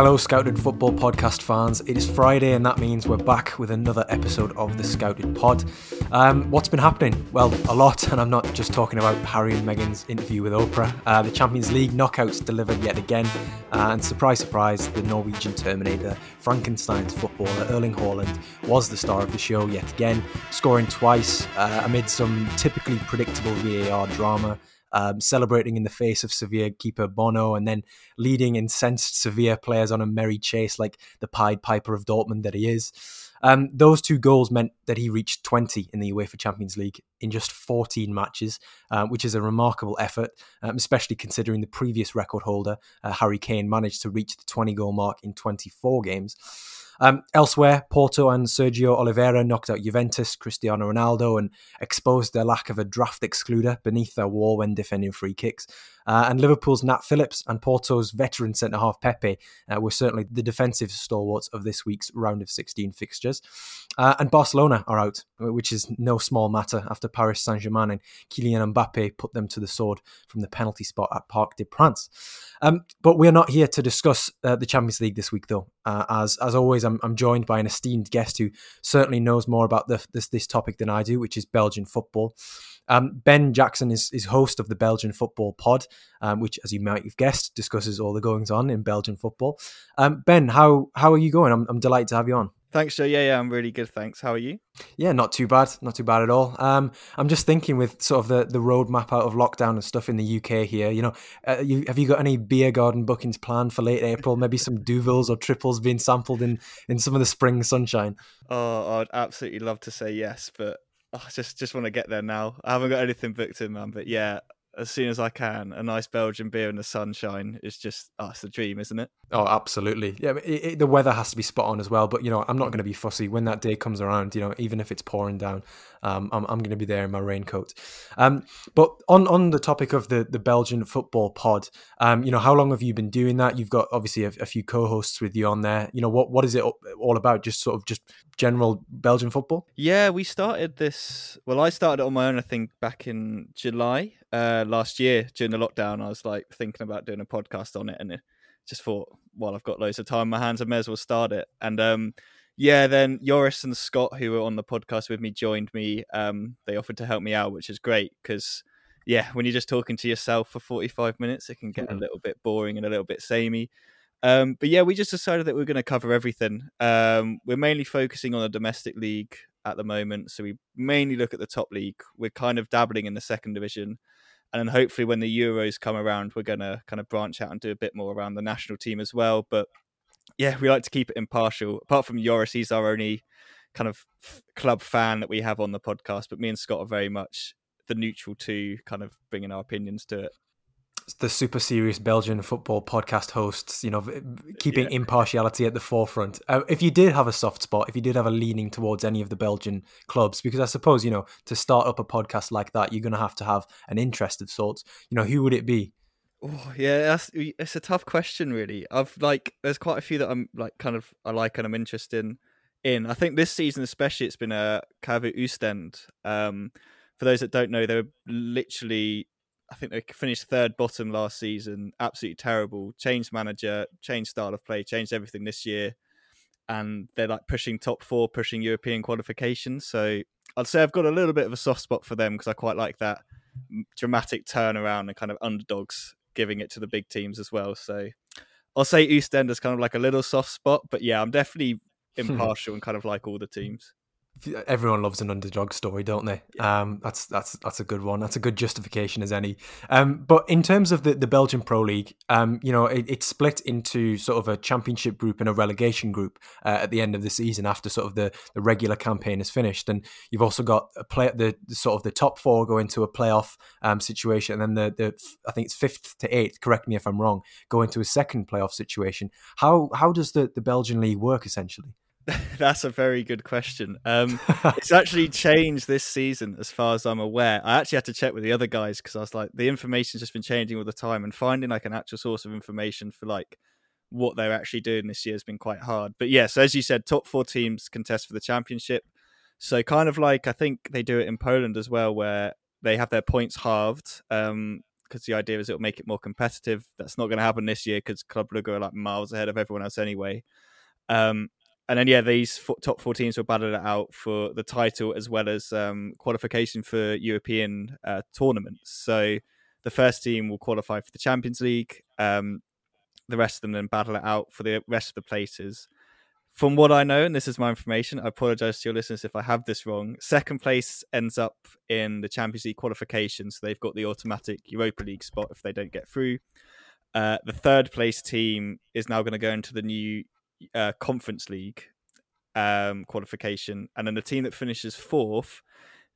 hello, Scouted Football Podcast fans. It is Friday, and that means we're back with another episode of the Scouted Pod. Um, what's been happening? Well, a lot, and I'm not just talking about Harry and Meghan's interview with Oprah. Uh, the Champions League knockouts delivered yet again, uh, and surprise, surprise, the Norwegian Terminator, Frankenstein's footballer Erling Haaland, was the star of the show yet again, scoring twice uh, amid some typically predictable VAR drama um, celebrating in the face of Sevilla keeper Bono, and then leading incensed Sevilla players on a merry chase like the Pied Piper of Dortmund that he is. Um, those two goals meant that he reached 20 in the UEFA Champions League in just 14 matches, uh, which is a remarkable effort, um, especially considering the previous record holder, uh, Harry Kane, managed to reach the 20 goal mark in 24 games. Um, elsewhere, Porto and Sergio Oliveira knocked out Juventus, Cristiano Ronaldo, and exposed their lack of a draft excluder beneath their wall when defending free kicks. Uh, and Liverpool's Nat Phillips and Porto's veteran centre half Pepe uh, were certainly the defensive stalwarts of this week's round of 16 fixtures. Uh, and Barcelona are out, which is no small matter after Paris Saint Germain and Kylian Mbappe put them to the sword from the penalty spot at Parc des Princes. Um, but we're not here to discuss uh, the Champions League this week, though. Uh, as as always, I'm, I'm joined by an esteemed guest who certainly knows more about the, this this topic than I do, which is Belgian football. Um, ben Jackson is, is host of the Belgian Football Pod, um, which, as you might have guessed, discusses all the goings on in Belgian football. Um, ben, how how are you going? I'm, I'm delighted to have you on. Thanks, Joe. Yeah, yeah, I'm really good. Thanks. How are you? Yeah, not too bad. Not too bad at all. Um, I'm just thinking with sort of the, the roadmap out of lockdown and stuff in the UK here. You know, uh, you, have you got any beer garden bookings planned for late April? Maybe some Duvels or triples being sampled in in some of the spring sunshine. Oh, I'd absolutely love to say yes, but I just just want to get there now. I haven't got anything booked in, man. But yeah, as soon as I can, a nice Belgian beer in the sunshine is just oh, it's the dream, isn't it? Oh, absolutely. Yeah, it, it, the weather has to be spot on as well. But you know, I'm not going to be fussy when that day comes around. You know, even if it's pouring down, um, I'm, I'm going to be there in my raincoat. Um, but on on the topic of the the Belgian football pod, um, you know, how long have you been doing that? You've got obviously a, a few co-hosts with you on there. You know, what what is it all about? Just sort of just general Belgian football? Yeah, we started this. Well, I started it on my own. I think back in July uh, last year during the lockdown. I was like thinking about doing a podcast on it, and it just thought, well, I've got loads of time in my hands. I may as well start it. And um, yeah, then Joris and Scott, who were on the podcast with me, joined me. Um, they offered to help me out, which is great because yeah, when you're just talking to yourself for 45 minutes, it can get a mm-hmm. little bit boring and a little bit samey. Um, but yeah, we just decided that we are going to cover everything. Um, we're mainly focusing on the domestic league at the moment, so we mainly look at the top league. We're kind of dabbling in the second division, and then hopefully when the Euros come around, we're going to kind of branch out and do a bit more around the national team as well. But yeah, we like to keep it impartial. Apart from Joris, he's our only kind of club fan that we have on the podcast. But me and Scott are very much the neutral two, kind of bringing our opinions to it the super serious Belgian football podcast hosts, you know, keeping yeah. impartiality at the forefront. Uh, if you did have a soft spot, if you did have a leaning towards any of the Belgian clubs, because I suppose, you know, to start up a podcast like that, you're going to have to have an interest of sorts. You know, who would it be? Oh, yeah, that's it's a tough question, really. I've like, there's quite a few that I'm like, kind of, I like and I'm interested in. in. I think this season, especially, it's been a Kavu Ostend. Um, for those that don't know, they were literally I think they finished third bottom last season. Absolutely terrible. Changed manager, changed style of play, changed everything this year, and they're like pushing top four, pushing European qualifications. So I'd say I've got a little bit of a soft spot for them because I quite like that dramatic turnaround and kind of underdogs giving it to the big teams as well. So I'll say Ostend is kind of like a little soft spot, but yeah, I'm definitely impartial and kind of like all the teams everyone loves an underdog story, don't they? Yeah. Um, that's that's that's a good one. That's a good justification as any. Um, but in terms of the, the Belgian Pro League, um, you know, it, it's split into sort of a championship group and a relegation group uh, at the end of the season after sort of the, the regular campaign is finished. And you've also got a play the, the sort of the top four go into a playoff um, situation, and then the the I think it's fifth to eighth. Correct me if I'm wrong. Go into a second playoff situation. How how does the the Belgian league work essentially? That's a very good question. Um, it's actually changed this season, as far as I'm aware. I actually had to check with the other guys because I was like, the information's just been changing all the time, and finding like an actual source of information for like what they're actually doing this year has been quite hard. But yes, yeah, so as you said, top four teams contest for the championship. So kind of like I think they do it in Poland as well, where they have their points halved. Um, because the idea is it'll make it more competitive. That's not going to happen this year because Club Brugge are like miles ahead of everyone else anyway. Um, and then yeah, these top four teams will battle it out for the title as well as um, qualification for European uh, tournaments. So the first team will qualify for the Champions League. Um, the rest of them then battle it out for the rest of the places. From what I know, and this is my information, I apologize to your listeners if I have this wrong. Second place ends up in the Champions League qualification, so they've got the automatic Europa League spot if they don't get through. Uh, the third place team is now going to go into the new uh, Conference League um, qualification, and then the team that finishes fourth,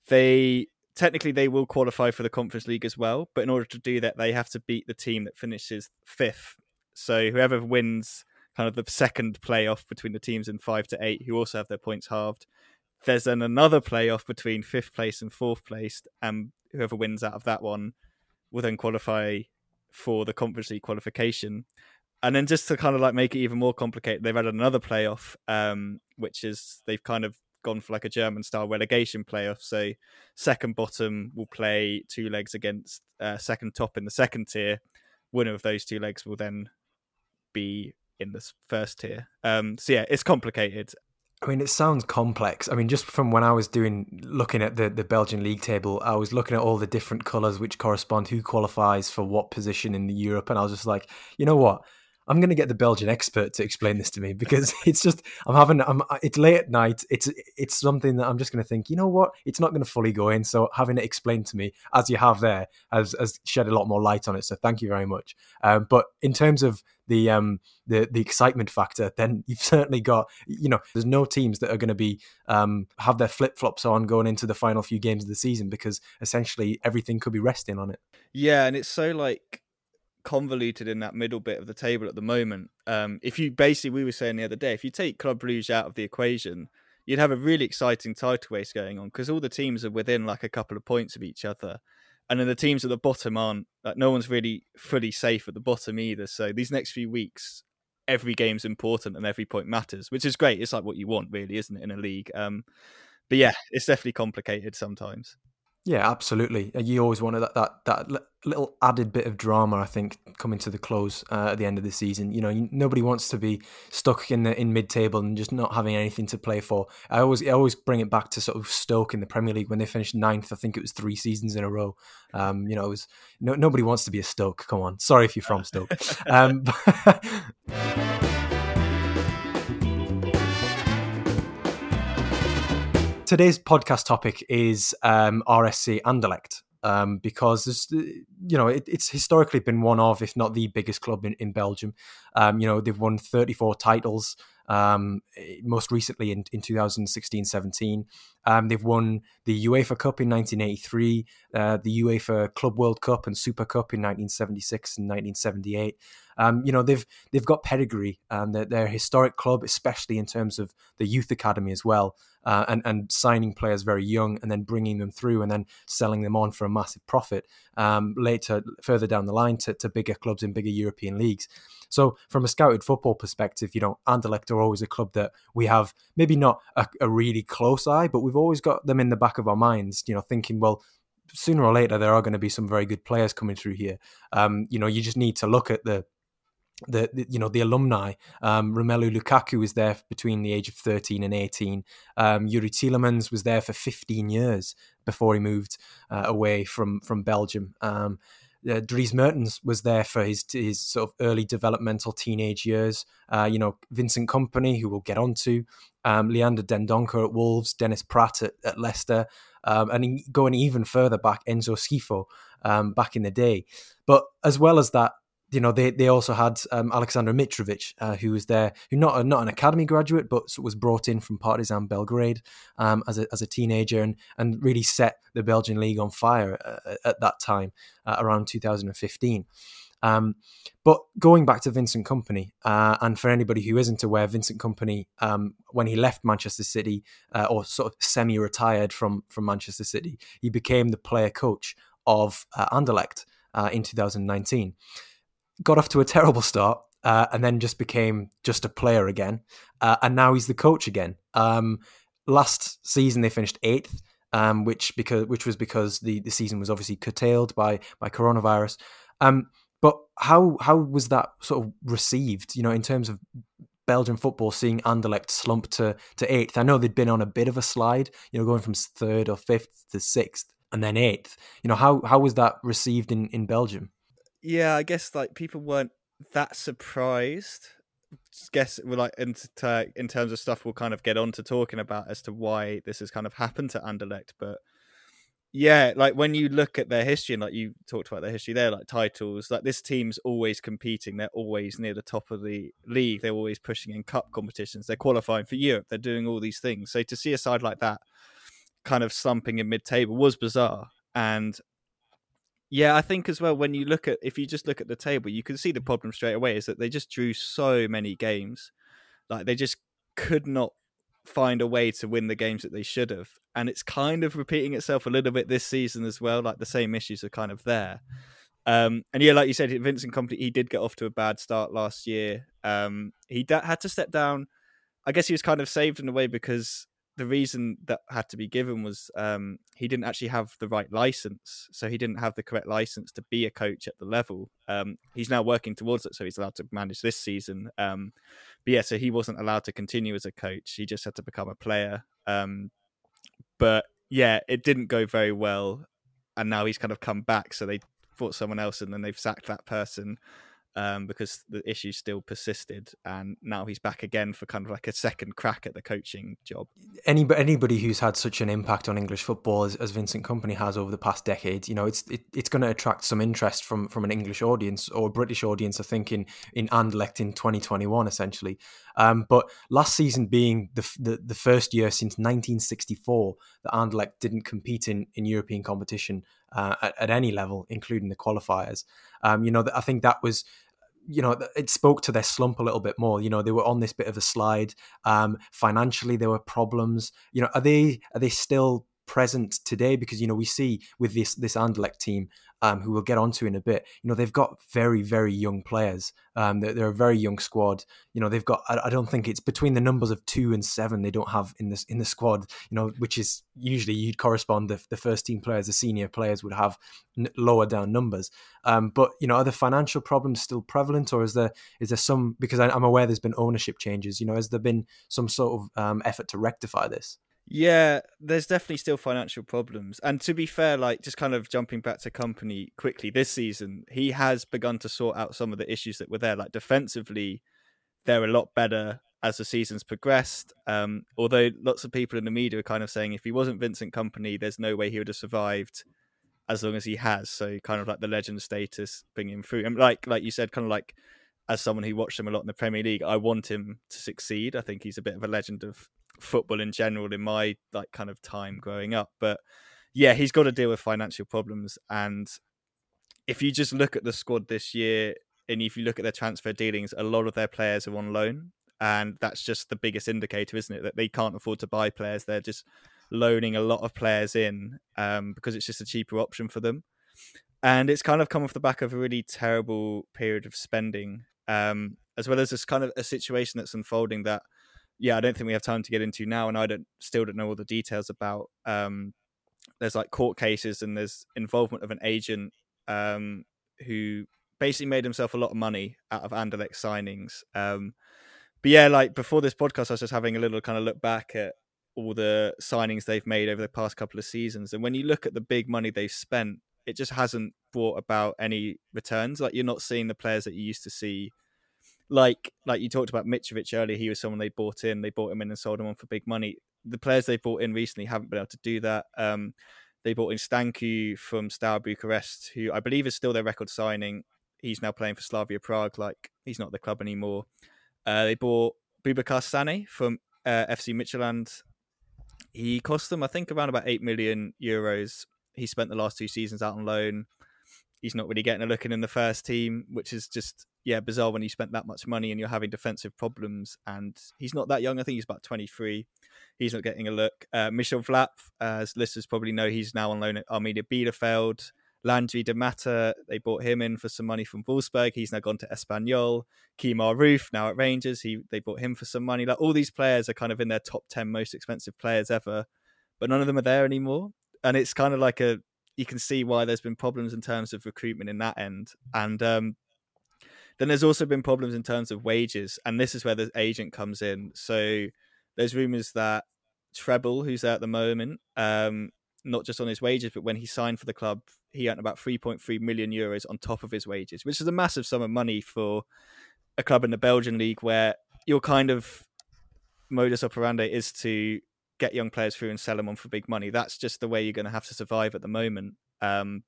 they technically they will qualify for the Conference League as well. But in order to do that, they have to beat the team that finishes fifth. So whoever wins kind of the second playoff between the teams in five to eight, who also have their points halved. There's then another playoff between fifth place and fourth place, and whoever wins out of that one will then qualify for the Conference League qualification. And then just to kind of like make it even more complicated, they've added another playoff, um, which is they've kind of gone for like a German style relegation playoff. So second bottom will play two legs against uh, second top in the second tier. Winner of those two legs will then be in the first tier. Um, so yeah, it's complicated. I mean, it sounds complex. I mean, just from when I was doing looking at the, the Belgian league table, I was looking at all the different colours which correspond who qualifies for what position in the Europe, and I was just like, you know what? I'm going to get the Belgian expert to explain this to me because it's just I'm having I'm it's late at night. It's it's something that I'm just going to think. You know what? It's not going to fully go in. So having it explained to me as you have there has, has shed a lot more light on it. So thank you very much. Um, but in terms of the um the the excitement factor, then you've certainly got you know there's no teams that are going to be um have their flip flops on going into the final few games of the season because essentially everything could be resting on it. Yeah, and it's so like convoluted in that middle bit of the table at the moment. Um, if you basically, we were saying the other day, if you take Club Brugge out of the equation, you'd have a really exciting title race going on because all the teams are within like a couple of points of each other. And then the teams at the bottom aren't, like, no one's really fully safe at the bottom either. So these next few weeks, every game's important and every point matters, which is great. It's like what you want, really, isn't it, in a league? Um, but yeah, it's definitely complicated sometimes. Yeah, absolutely. Uh, you always wanted that that that little added bit of drama. I think coming to the close uh, at the end of the season. You know, nobody wants to be stuck in the in mid table and just not having anything to play for. I always I always bring it back to sort of Stoke in the Premier League when they finished ninth. I think it was three seasons in a row. Um, you know, it was no, nobody wants to be a Stoke. Come on, sorry if you're from Stoke. um, today's podcast topic is um, RSC Anderlecht. Um, because you know, it, it's historically been one of, if not the biggest club in, in Belgium. Um, you know, they've won 34 titles, um, most recently in, in 2016 17. Um, they've won the UEFA Cup in 1983, uh, the UEFA Club World Cup and Super Cup in 1976 and 1978. Um, you know they've they've got pedigree and they're, they're, a historic club, especially in terms of the youth academy as well, uh, and and signing players very young and then bringing them through and then selling them on for a massive profit um, later further down the line to, to bigger clubs in bigger European leagues. So from a scouted football perspective, you know Anderlecht are always a club that we have maybe not a, a really close eye, but we've always got them in the back of our minds. You know, thinking well sooner or later there are going to be some very good players coming through here. Um, you know, you just need to look at the the, the, you know the alumni. Um, Romelu Lukaku was there between the age of thirteen and eighteen. Um, Youri Tielemans was there for fifteen years before he moved uh, away from from Belgium. Um, uh, Dries Mertens was there for his his sort of early developmental teenage years. Uh, you know Vincent Kompany, who we'll get onto, um, Leander Dendoncker at Wolves, Dennis Praet at, at Leicester, um, and going even further back, Enzo Scifo um, back in the day. But as well as that, you know, they, they also had um, Alexander Mitrovic, uh, who was there, who not not an academy graduate, but was brought in from Partizan Belgrade um, as a as a teenager, and and really set the Belgian league on fire uh, at that time, uh, around 2015. Um, but going back to Vincent Kompany, uh, and for anybody who isn't aware, Vincent Kompany, um, when he left Manchester City, uh, or sort of semi-retired from from Manchester City, he became the player coach of uh, Anderlecht uh, in 2019 got off to a terrible start uh, and then just became just a player again. Uh, and now he's the coach again. Um, last season they finished eighth. um, which because which was because the, the season was obviously curtailed by by coronavirus. Um, but how how was that sort of received? You know, in terms of Belgian football seeing Anderlecht slump to to eighth. I know they'd been on a bit of a slide, you know, going from third or fifth to sixth and then eighth. You know, how how was that received in in Belgium? Yeah, I guess like people weren't that surprised. Guess we're like in, in terms of stuff we'll kind of get on to talking about as to why this has kind of happened to Anderlecht, but yeah, like when you look at their history and like you talked about their history there, like titles, like this team's always competing. They're always near the top of the league. They're always pushing in cup competitions. They're qualifying for Europe. They're doing all these things. So to see a side like that kind of slumping in mid table was bizarre. And yeah, I think as well when you look at if you just look at the table, you can see the problem straight away is that they just drew so many games. Like they just could not find a way to win the games that they should have. And it's kind of repeating itself a little bit this season as well. Like the same issues are kind of there. Um, and yeah, like you said, Vincent Kompany, he did get off to a bad start last year. Um, he da- had to step down. I guess he was kind of saved in a way because the reason that had to be given was um, he didn't actually have the right license, so he didn't have the correct license to be a coach at the level. Um, he's now working towards it, so he's allowed to manage this season. Um, but yeah, so he wasn't allowed to continue as a coach; he just had to become a player. Um, but yeah, it didn't go very well, and now he's kind of come back. So they brought someone else, and then they've sacked that person um, because the issue still persisted, and now he's back again for kind of like a second crack at the coaching job. Anybody, anybody who's had such an impact on English football as, as Vincent Kompany has over the past decade, you know, it's it, it's going to attract some interest from from an English audience or a British audience. I think in in Anderlecht in 2021, essentially. Um, but last season being the, the, the first year since 1964 that Anderlecht didn't compete in in European competition uh, at, at, any level, including the qualifiers. Um, you know, I think that was you know, it spoke to their slump a little bit more. You know, they were on this bit of a slide. Um, financially, there were problems. You know, are they are they still present today? Because you know, we see with this this Anderlecht team, um, who we'll get onto in a bit. You know, they've got very, very young players. Um, they're, they're, a very young squad. You know, they've got. I, I, don't think it's between the numbers of two and seven they don't have in this in the squad. You know, which is usually you'd correspond the, the first team players, the senior players would have n- lower down numbers. Um, but you know, are the financial problems still prevalent, or is there is there some? Because I, am aware there's been ownership changes. You know, has there been some sort of um, effort to rectify this? Yeah, there's definitely still financial problems. And to be fair, like just kind of jumping back to Kompany quickly this season, he has begun to sort out some of the issues that were there. Like defensively, they're a lot better as the season's progressed. Um, although lots of people in the media are kind of saying if he wasn't Vincent Kompany, there's no way he would have survived as long as he has. So kind of like the legend status bringing him through. And like like you said, kind of like as someone who watched him a lot in the Premier League, I want him to succeed. I think he's a bit of a legend of football in general in my like kind of time growing up. But yeah, he's got to deal with financial problems. And if you just look at the squad this year, and if you look at their transfer dealings, a lot of their players are on loan. And that's just the biggest indicator, isn't it? That they can't afford to buy players. They're just loaning a lot of players in um, because it's just a cheaper option for them. And it's kind of come off the back of a really terrible period of spending, um, as well as this kind of a situation that's unfolding that yeah, I don't think we have time to get into now, and I don't still don't know all the details about. Um, there's like court cases and there's involvement of an agent um, who basically made himself a lot of money out of Anderlecht signings. Um, but yeah, like before this podcast, I was just having a little kind of look back at all the signings they've made over the past couple of seasons, and when you look at the big money they've spent, it just hasn't brought about any returns. Like you're not seeing the players that you used to see like like you talked about Mitrovic earlier, he was someone they bought in. They bought him in and sold him on for big money. The players they bought in recently haven't been able to do that. Um, they bought in Stanciu from Steaua Bucharest, who I believe is still their record signing. He's now playing for Slavia Prague. Like he's not the club anymore. Uh, they bought Bubacarr Sanneh from uh, FC Midtjylland. He cost them, I think, around about eight million euros. He spent the last two seasons out on loan. He's not really getting a look in in the first team, which is just yeah, bizarre when you spent that much money and you're having defensive problems. And he's not that young. I think he's about 23. He's not getting a look. Uh, Michel Vlap, as listeners probably know, he's now on loan at Arminia Bielefeld. Landry Dimata, they bought him in for some money from Wolfsburg. He's now gone to Espanyol. Kemar Roofe, now at Rangers, he they bought him for some money. Like all these players are kind of in their top 10 most expensive players ever. but none of them are there anymore. And it's kind of like a you can see why there's been problems in terms of recruitment in that end. And um, then there's also been problems in terms of wages, and this is where the agent comes in. So there's rumours that Trebel, who's there at the moment, um, not just on his wages, but when he signed for the club, he earned about 3.3 million euros on top of his wages, which is a massive sum of money for a club in the Belgian league where your kind of modus operandi is to get young players through and sell them on for big money. That's just the way you're going to have to survive at the moment. Um,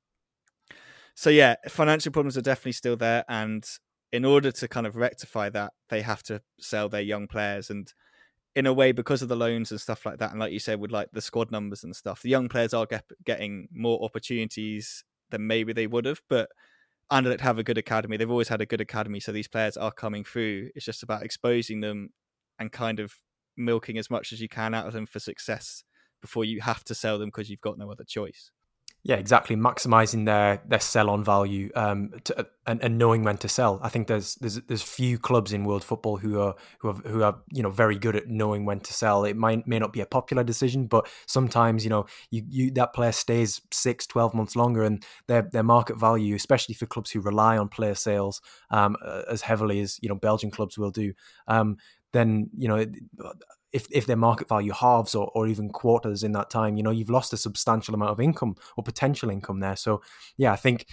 so yeah, financial problems are definitely still there, and in order to kind of rectify that, they have to sell their young players. And in a way, because of the loans and stuff like that, and like you said, with like the squad numbers and stuff, the young players are get, getting more opportunities than maybe they would have. But Anderlecht have a good academy. They've always had a good academy, so these players are coming through. It's just about exposing them and kind of milking as much as you can out of them for success before you have to sell them because you've got no other choice. Yeah, exactly. Maximizing their their sell on value um, to, and, and knowing when to sell. I think there's there's there's few clubs in world football who are who are who are you know very good at knowing when to sell. It might may not be a popular decision, but sometimes you know you, you that player stays six, 12 months longer, and their their market value, especially for clubs who rely on player sales um, as heavily as you know Belgian clubs will do. Um, then you know if if their market value halves or, or even quarters in that time, you know, you've lost a substantial amount of income or potential income there. So yeah, I think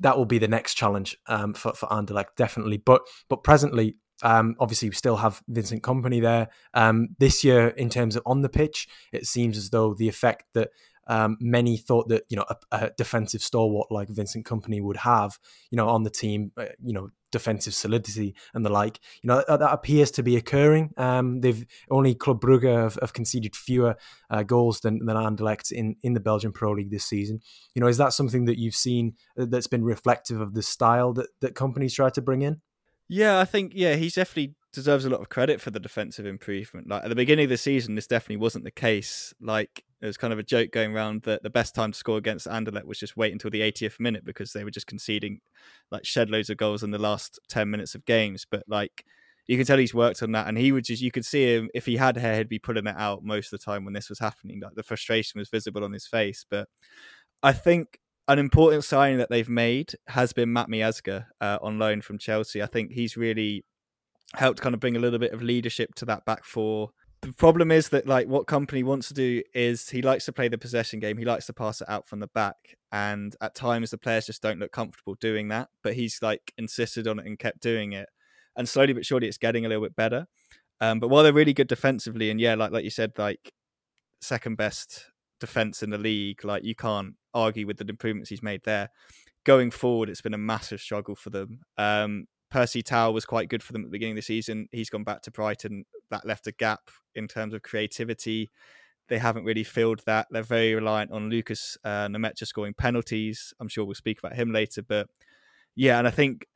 that will be the next challenge um, for for Anderlecht definitely. But but presently, um, obviously, we still have Vincent Kompany there. Um, this year, in terms of on the pitch, it seems as though the effect that um, many thought that you know a, a, defensive stalwart like Vincent Kompany would have, you know, on the team, uh, you know, defensive solidity and the like. You know that, that appears to be occurring. Um, they've only Club Brugge have, have conceded fewer uh, goals than than Anderlecht in in the Belgian Pro League this season. You know, is that something that you've seen uh, that's been reflective of the style that that Kompany's try to bring in? Yeah, I think yeah, he's definitely deserves a lot of credit for the defensive improvement. Like at the beginning of the season, this definitely wasn't the case. Like it was kind of a joke going around that the best time to score against Anderlecht was just wait until the 80th minute because they were just conceding like shed loads of goals in the last 10 minutes of games. But like you can tell he's worked on that, and he would just you could see him if he had hair, he'd be pulling it out most of the time when this was happening. Like the frustration was visible on his face. But I think an important signing that they've made has been Matt Miazga uh, on loan from Chelsea. I think he's really helped kind of bring a little bit of leadership to that back four. The problem is that like what Kompany wants to do is he likes to play the possession game. He likes to pass it out from the back, and at times the players just don't look comfortable doing that. But he's like insisted on it and kept doing it, and slowly but surely it's getting a little bit better. Um, but while they're really good defensively, and yeah, like like you said, like second best defense in the league, like you can't argue with the improvements he's made there. Going forward, it's been a massive struggle for them. Um, Percy Tau was quite good for them at the beginning of the season. He's gone back to Brighton. That left a gap in terms of creativity. They haven't really filled that. They're very reliant on Lukas uh, Nmecha scoring penalties. I'm sure we'll speak about him later. But yeah, and I think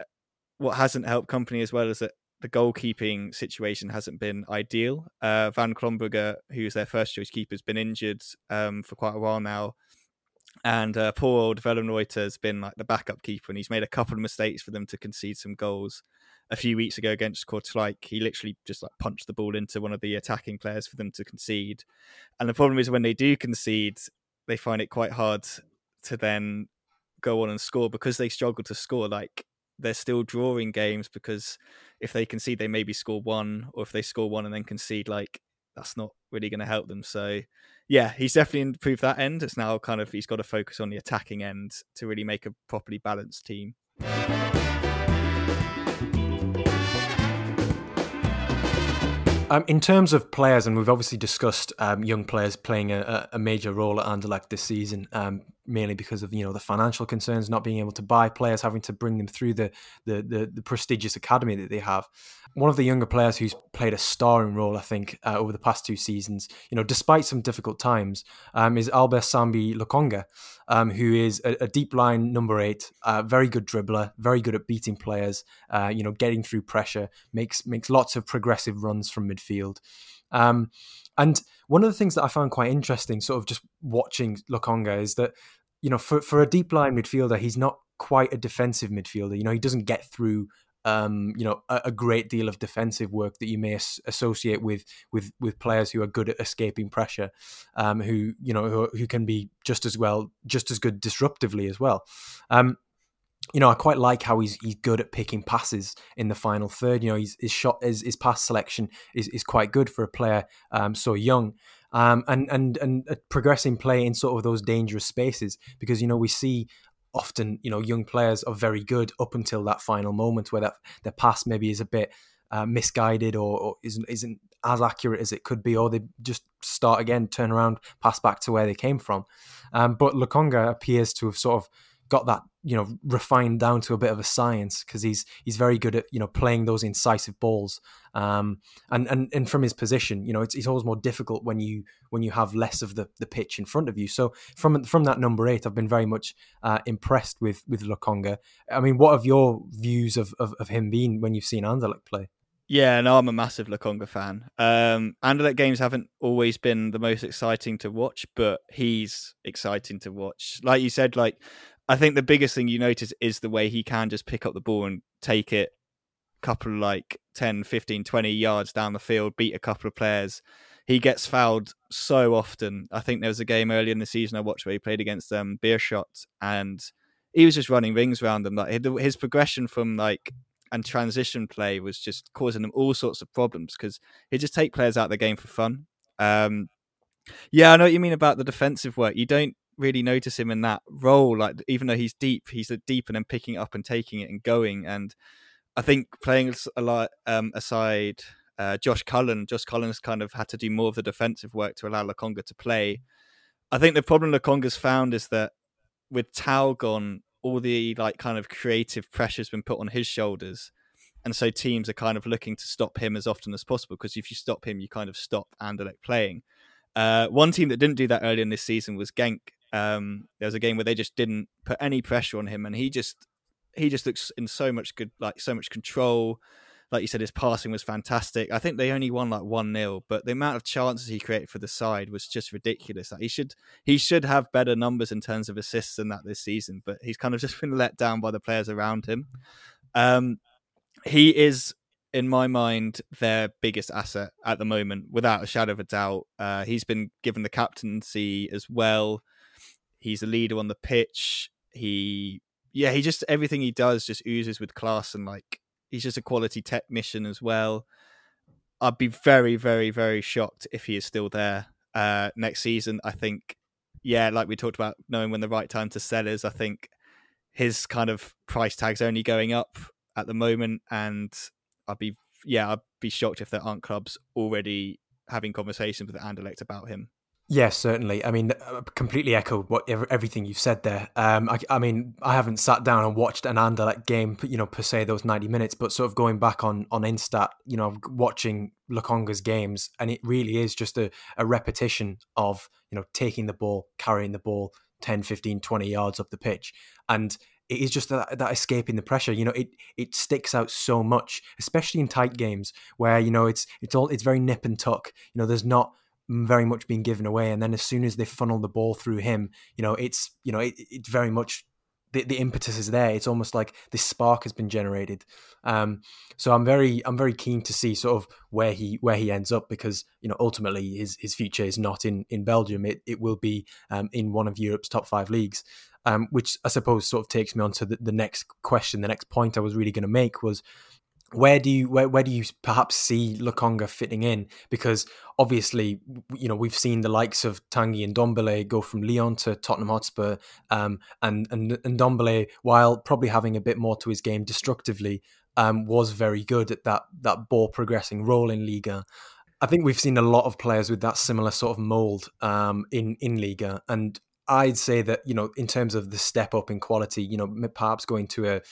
what hasn't helped Kompany as well is that the goalkeeping situation hasn't been ideal. Uh, Van Crombrugge, who's their first choice keeper, has been injured um, for quite a while now. And uh, poor old Wellenreuther has been like the backup keeper, and he's made a couple of mistakes for them to concede some goals. A few weeks ago against Kortrijk, he literally just like punched the ball into one of the attacking players for them to concede. And the problem is when they do concede, they find it quite hard to then go on and score because they struggle to score. Like they're still drawing games because if they concede, they maybe score one, or if they score one and then concede, like that's not really going to help them. So yeah, he's definitely improved that end. It's now kind of he's got to focus on the attacking end to really make a properly balanced team. Um, in terms of players, and we've obviously discussed um, young players playing a, a, major role at Anderlecht this season, um, mainly because of you know the financial concerns, not being able to buy players, having to bring them through the, the the, the prestigious academy that they have one of the younger players who's played a starring role, I think, uh, over the past two seasons, you know, despite some difficult times, um, is Albert Sambi Lokonga, um, who is a, a, deep line number eight, uh, very good dribbler, very good at beating players, uh, you know, getting through pressure, makes makes lots of progressive runs from midfield. Um, and one of the things that I found quite interesting, sort of just watching Lokonga, is that you know, for, for a deep line midfielder, he's not quite a defensive midfielder. You know, he doesn't get through um, you know, a, a, great deal of defensive work that you may as- associate with with with players who are good at escaping pressure, um, who you know who, who can be just as well, just as good disruptively as well. Um, you know, I quite like how he's he's good at picking passes in the final third. You know, his, his shot, his, his pass selection is, is quite good for a player um, so young, um, and and and progressing play in sort of those dangerous spaces because you know we see often you know young players are very good up until that final moment where that their pass maybe is a bit uh, misguided or, or, isn't isn't as accurate as it could be, or they just start again, turn around, pass back to where they came from. Um, but Lokonga appears to have sort of got that you know refined down to a bit of a science because he's he's very good at you know playing those incisive balls um, and and and from his position you know it's, it's always more difficult when you when you have less of the the pitch in front of you so from from that number eight I've been very much uh, impressed with with Lokonga I mean what have your views of, of, of him been when you've seen Anderlecht play yeah, no, I'm a massive Lokonga fan. Um, Anderlecht games haven't always been the most exciting to watch, but he's exciting to watch. Like you said, like I think the biggest thing you notice is the way he can just pick up the ball and take it a couple of like 10, 15, 20 yards down the field, beat a couple of players. He gets fouled so often. I think there was a game earlier in the season I watched where he played against um, Beerschot and he was just running rings around them. Like his progression from like and transition play was just causing them all sorts of problems because he just take players out of the game for fun. Um, yeah, I know what you mean about the defensive work. You don't really notice him in that role. Like even though he's deep, he's a deep and then picking up and taking it and going. And I think playing a lot um, aside uh, Josh Cullen, Josh Cullen's kind of had to do more of the defensive work to allow Lokonga to play. I think the problem Lokonga's found is that with Tau gone, all the like kind of creative pressure's been put on his shoulders. And so teams are kind of looking to stop him as often as possible because if you stop him, you kind of stop Anderlecht playing. Uh, one team that didn't do that early in this season was Genk, um, there was a game where they just didn't put any pressure on him, and he just he just looks in so much good, like so much control. Like you said, his passing was fantastic. I think they only won like one 0 but the amount of chances he created for the side was just ridiculous. Like he should he should have better numbers in terms of assists than that this season, but he's kind of just been let down by the players around him. Um, he is in my mind, their biggest asset at the moment, without a shadow of a doubt. Uh, he's been given the captaincy as well. He's a leader on the pitch. He, yeah, he just everything he does just oozes with class and like he's just a quality technician as well. I'd be very, very, very shocked if he is still there uh, next season. I think, yeah, like we talked about, knowing when the right time to sell is. I think his kind of price tag's only going up at the moment, and I'd be, yeah, I'd be shocked if there aren't clubs already having conversations with Anderlecht about him. Yes, certainly. I mean, uh, completely echo what everything you've said there. Um, I, I, mean, I haven't sat down and watched an Anderlecht game, you know, per se those ninety minutes, but sort of going back on on Instat, you know, watching Lokonga's games, and it really is just a, a repetition of you know taking the ball, carrying the ball 10, 15, 20 yards up the pitch, and it is just that, that escaping the pressure. You know, it it sticks out so much, especially in tight games where you know it's it's all it's very nip and tuck. You know, there's not very much being given away. And then as soon as they funnel the ball through him, you know, it's you know, it, it's very much the, the impetus is there. It's almost like this spark has been generated. Um, so I'm very I'm very keen to see sort of where he where he ends up because you know ultimately his his future is not in in Belgium. It it will be um, in one of Europe's top five leagues. Um, which I suppose sort of takes me on to the, the next question. The next point I was really going to make was where do you where, where do you perhaps see Lokonga fitting in? Because obviously, you know, we've seen the likes of Tanguy and Ndombele go from Lyon to Tottenham Hotspur, um, and and Ndombele, while probably having a bit more to his game destructively, um, was very good at that that ball progressing role in Liga. I think we've seen a lot of players with that similar sort of mold um, in in Liga, and I'd say that you know, in terms of the step up in quality, you know, perhaps going to a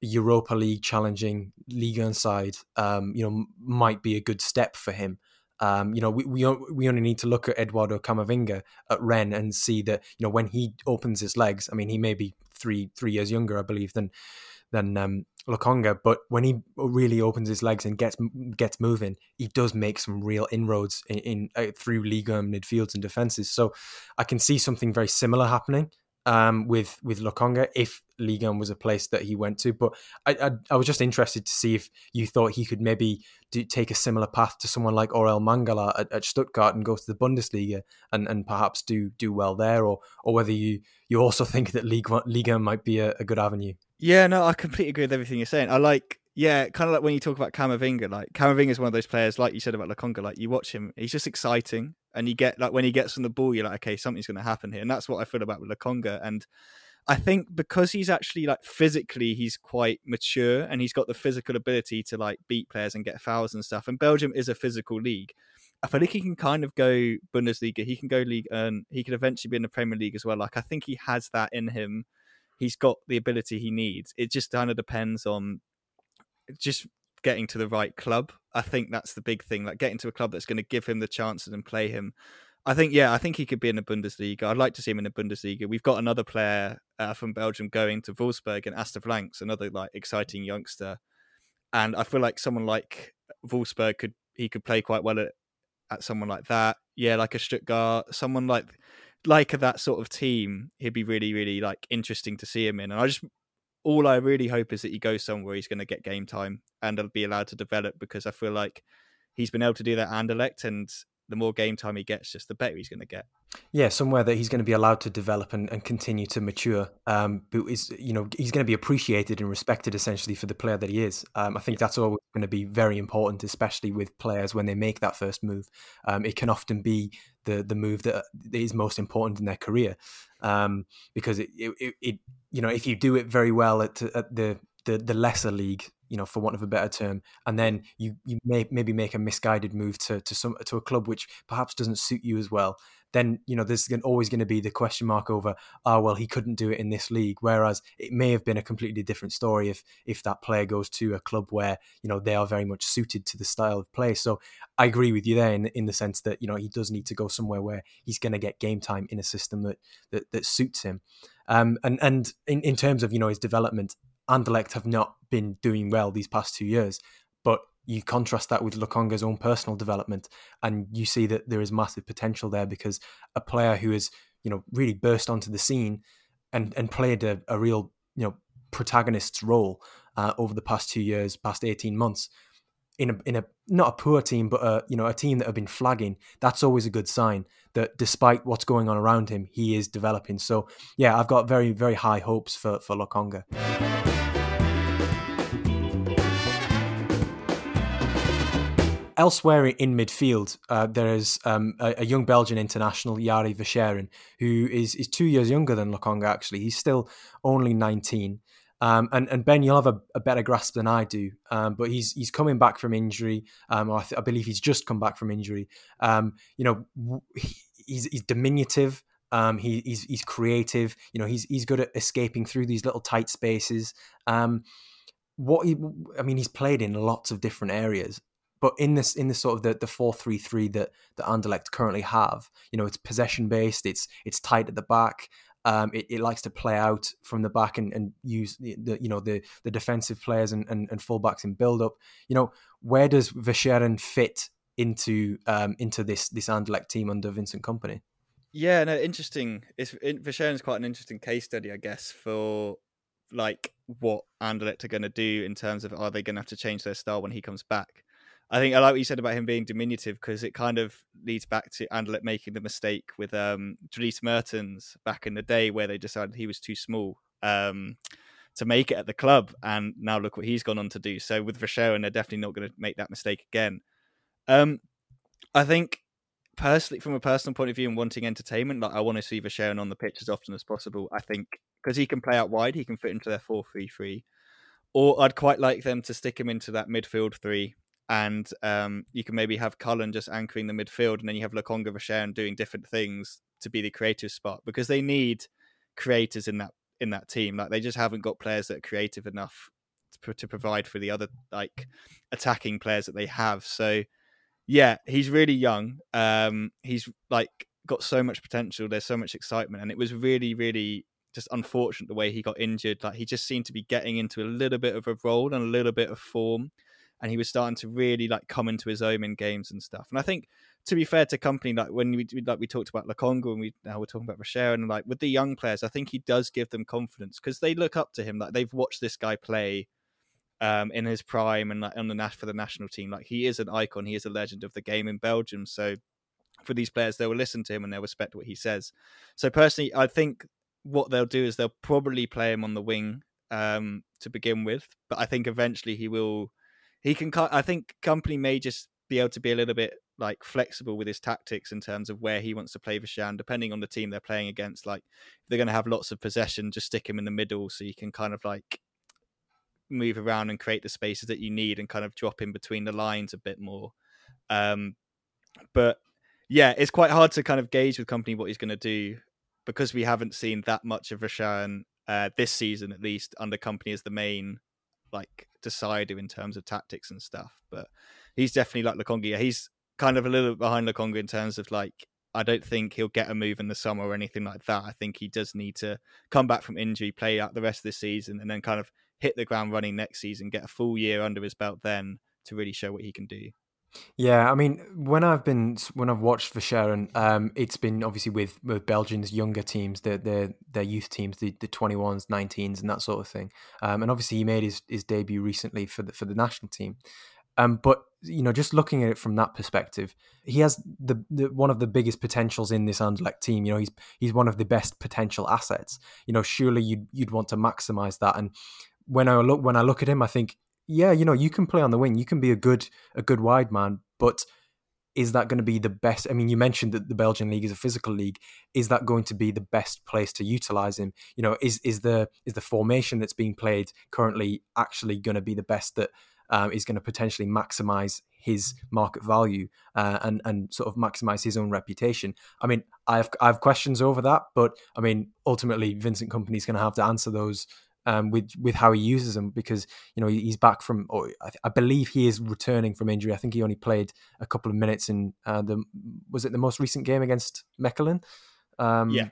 Europa League challenging Liga side, um, you know, might be a good step for him. Um, you know, we, we we only need to look at Eduardo Camavinga at Rennes and see that you know when he opens his legs. I mean, he may be three three years younger, I believe, than than um, Lokonga, but when he really opens his legs and gets gets moving, he does make some real inroads in, in uh, through Liga midfields and defenses. So I can see something very similar happening um, with with Lokonga if Liga was a place that he went to. But I, I, I was just interested to see if you thought he could maybe do, take a similar path to someone like Orel Mangala at, at, Stuttgart and go to the Bundesliga and, and perhaps do do well there, or or whether you you also think that Liga Liga might be a, a good avenue. Yeah, no, I completely agree with everything you're saying. I like yeah, kind of like when you talk about Camavinga, like Camavinga is one of those players, like you said about Lokonga, like you watch him, he's just exciting, and you get like when he gets on the ball, you're like, okay, something's going to happen here, and that's what I feel about with and I think because he's actually like physically, he's quite mature, and he's got the physical ability to like beat players and get fouls and stuff, and Belgium is a physical league. I feel like he can kind of go Bundesliga, he can go league, and he could eventually be in the Premier League as well. Like I think he has that in him. He's got the ability he needs. It just kind of depends on just getting to the right club. I think that's the big thing. Like getting to a club that's going to give him the chances and play him. I think, yeah, I think he could be in the Bundesliga. I'd like to see him in the Bundesliga. We've got another player uh, from Belgium going to Wolfsburg and Aster Vranckx, another like exciting youngster. And I feel like someone like Wolfsburg could he could play quite well at, at someone like that. Yeah, like a Stuttgart, someone like like that sort of team. He'd be really, really like interesting to see him in. And I just all I really hope is that he goes somewhere he's going to get game time and be allowed to develop because I feel like he's been able to do that Anderlecht and the more game time he gets, just the better he's going to get. Yeah, somewhere that he's going to be allowed to develop and, and continue to mature. Um, but is you know he's going to be appreciated and respected essentially for the player that he is. Um, I think that's always going to be very important, especially with players when they make that first move. Um, it can often be the the move that is most important in their career, um, because it, it, it you know if you do it very well at, at the the the lesser league you know, for want of a better term, and then you you may maybe make a misguided move to to some to a club which perhaps doesn't suit you as well. Then you know there's always going to be the question mark over, oh well, he couldn't do it in this league. Whereas it may have been a completely different story if if that player goes to a club where you know they are very much suited to the style of play. So I agree with you there in in the sense that you know he does need to go somewhere where he's going to get game time in a system that that, that suits him. Um, and and in, in terms of you know his development, Anderlecht have not been doing well these past two years. But you contrast that with Lokonga's own personal development, and you see that there is massive potential there because a player who has, you know, really burst onto the scene and and played a, a real, you know, protagonist's role uh, over the past two years, past eighteen months, in a in a not a poor team, but a you know a team that have been flagging. That's always a good sign that despite what's going on around him, he is developing. So yeah, I've got very very high hopes for for Lokonga. Elsewhere in midfield, uh, there is um, a, a, young Belgian international, Yari Verschaeren, who is, is two years younger than Lokonga, actually. He's still only 19. Um, and, and Ben, you'll have a, a better grasp than I do, um, but he's he's coming back from injury. Um, I, th- I, believe he's just come back from injury. Um, you know, he's, he's diminutive. Um, he, he's he's creative. You know, he's he's good at escaping through these little tight spaces. Um, what he, I mean, he's played in lots of different areas, but in this in this sort of the the four three three that that Anderlecht currently have, you know, it's possession based. It's it's tight at the back. Um, it, it, likes to play out from the back and, and use the, the, you know the the defensive players and, and, and fullbacks in build up. You know, where does Verschaeren fit into um, into this this Anderlecht team under Vincent Kompany? Yeah, no, interesting. It's is quite an interesting case study, I guess, for like what Anderlecht are going to do in terms of are they going to have to change their style when he comes back? I think I like what you said about him being diminutive because it kind of leads back to Anderlecht making the mistake with um, Dries Mertens back in the day where they decided he was too small um, to make it at the club, and now look what he's gone on to do. So with Verschaeren, they're definitely not going to make that mistake again. Um, I think personally, from a personal point of view and wanting entertainment, like I want to see Verschaeren on the pitch as often as possible. I think because he can play out wide, he can fit into their four-three-three. Or I'd quite like them to stick him into that midfield three and um, you can maybe have Cullen just anchoring the midfield, and then you have Lokonga Verschaeren doing different things to be the creative spot because they need creators in that in that team. Like they just haven't got players that are creative enough to, to provide for the other like attacking players that they have. So yeah, he's really young. Um, he's like got so much potential. There's so much excitement, and it was really, really just unfortunate the way he got injured. Like he just seemed to be getting into a little bit of a role and a little bit of form and he was starting to really like come into his own in games and stuff. And I think to be fair to Kompany, like when we like we talked about Lokonga and we now we're talking about Rocher and like with the young players, I think he does give them confidence because they look up to him. Like they've watched this guy play um, in his prime and like on the for the national team. Like he is an icon, he is a legend of the game in Belgium. So for these players, they will listen to him and they'll respect what he says. So personally, I think what they'll do is they'll probably play him on the wing um, to begin with, but I think eventually he will. He can. I think Kompany may just be able to be a little bit like flexible with his tactics in terms of where he wants to play Shan, depending on the team they're playing against. Like if they're going to have lots of possession, just stick him in the middle so you can kind of like move around and create the spaces that you need and kind of drop in between the lines a bit more. Um, but yeah, it's quite hard to kind of gauge with Kompany what he's going to do because we haven't seen that much of Rashan uh, this season, at least under Kompany as the main like decider in terms of tactics and stuff. But he's definitely like Lokonga. He's kind of a little bit behind Lokonga in terms of like I don't think he'll get a move in the summer or anything like that. I think he does need to come back from injury, play out the rest of the season, and then kind of hit the ground running next season, get a full year under his belt then to really show what he can do. Yeah, I mean, when I've been when I've watched Verschaeren, um, it's been obviously with with Belgians younger teams, their their their youth teams, the the twenty ones, nineteens, and that sort of thing. Um, and obviously he made his, his debut recently for the for the national team. Um, but you know, just looking at it from that perspective, he has the, the one of the biggest potentials in this Anderlecht team. You know, he's he's one of the best potential assets. You know, surely you'd you'd want to maximize that. And when I look when I look at him, I think, yeah, you know, you can play on the wing, you can be a good a good wide man, but is that going to be the best? I mean, you mentioned that the Belgian league is a physical league. Is that going to be the best place to utilize him? You know, is is the is the formation that's being played currently actually going to be the best that um, is going to potentially maximize his market value uh, and and sort of maximize his own reputation. I mean, I have I have questions over that, but I mean, ultimately, Vincent Kompany is going to have to answer those. Um, with with how he uses them because you know he's back from or I, I, believe he is returning from injury. I think he only played a couple of minutes in uh, the was it the most recent game against Mechelen. Um, yeah.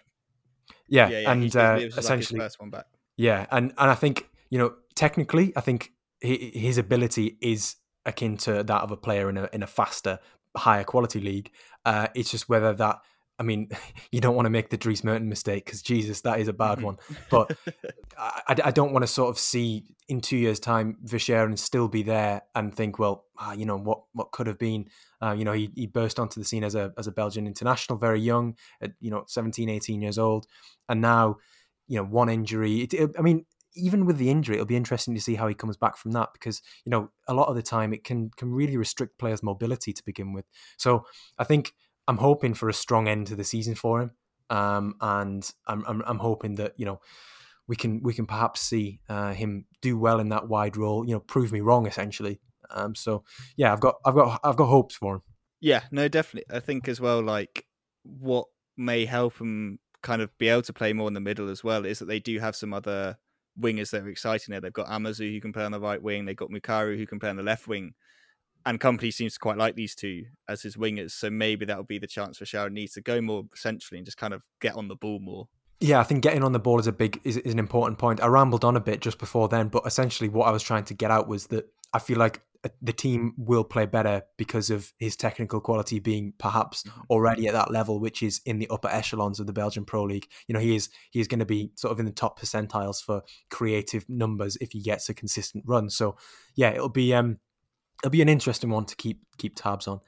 yeah, yeah, yeah, and uh, essentially like first one back. Yeah, and and I think you know technically, I think his ability is akin to that of a player in a in a faster, higher quality league. Uh, it's just whether that. I mean, you don't want to make the Dries Merten mistake because Jesus, that is a bad one. But I, I, don't want to sort of see in two years' time and still be there and think, well, ah, you know what what could have been. Uh, you know, he, he burst onto the scene as a as a Belgian international, very young, at you know 17, 18 years old, and now you know one injury. It, it, I mean, even with the injury, it'll be interesting to see how he comes back from that because you know a lot of the time it can can really restrict players' mobility to begin with. So I think I'm hoping for a strong end to the season for him, um, and I'm, I'm, I'm hoping that you know we can we can perhaps see uh, him do well in that wide role. You know, prove me wrong essentially. Um, so yeah, I've got I've got I've got hopes for him. Yeah, no, definitely. I think as well, like what may help him kind of be able to play more in the middle as well is that they do have some other wingers that are exciting there. They've got Amuzu who can play on the right wing. They've got Mukairu who can play on the left wing. And Kompany seems to quite like these two as his wingers. So maybe that'll be the chance for Sharon Needs to go more centrally and just kind of get on the ball more. Yeah, I think getting on the ball is a big is, is an important point. I rambled on a bit just before then, but essentially what I was trying to get out was that I feel like the team will play better because of his technical quality being perhaps mm-hmm. already at that level, which is in the upper echelons of the Belgian Pro League. You know, he is he is going to be sort of in the top percentiles for creative numbers if he gets a consistent run. So, yeah, it'll be um, it'll be an interesting one to keep keep tabs on.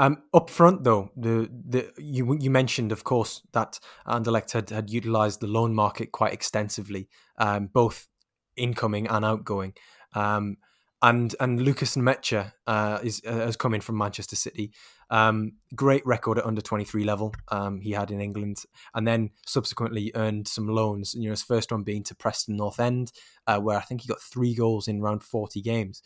Um, up front, though, the the you you mentioned, of course, that Anderlecht had had utilised the loan market quite extensively, um, both incoming and outgoing. Um, and and Lukas Nmecha uh, is uh, has come in from Manchester City. Um, great record at under twenty three level. Um, he had in England, and then subsequently earned some loans. You know, his first one being to Preston North End, uh, where I think he got three goals in around forty games.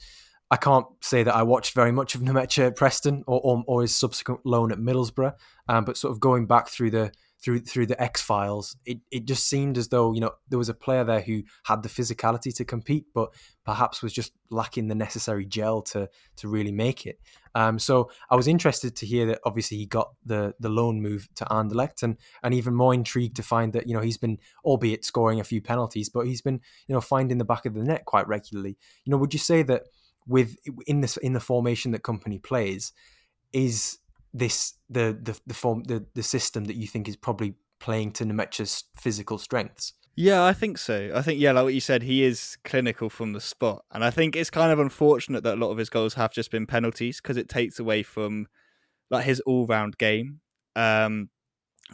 I can't say that I watched very much of Nmecha at Preston or, or, or his subsequent loan at Middlesbrough, um, but sort of going back through the through through the X Files, it, it just seemed as though you know there was a player there who had the physicality to compete, but perhaps was just lacking the necessary gel to to really make it. Um, so I was interested to hear that obviously he got the the loan move to Anderlecht, and and even more intrigued to find that you know he's been albeit scoring a few penalties, but he's been you know finding the back of the net quite regularly. You know, would you say that with in this in the formation that Kompany plays is this the the the form the, the system that you think is probably playing to Nmecha's physical strengths? Yeah, I think so. I think yeah, like what you said, he is clinical from the spot, and I think it's kind of unfortunate that a lot of his goals have just been penalties because it takes away from like his all round game. Um,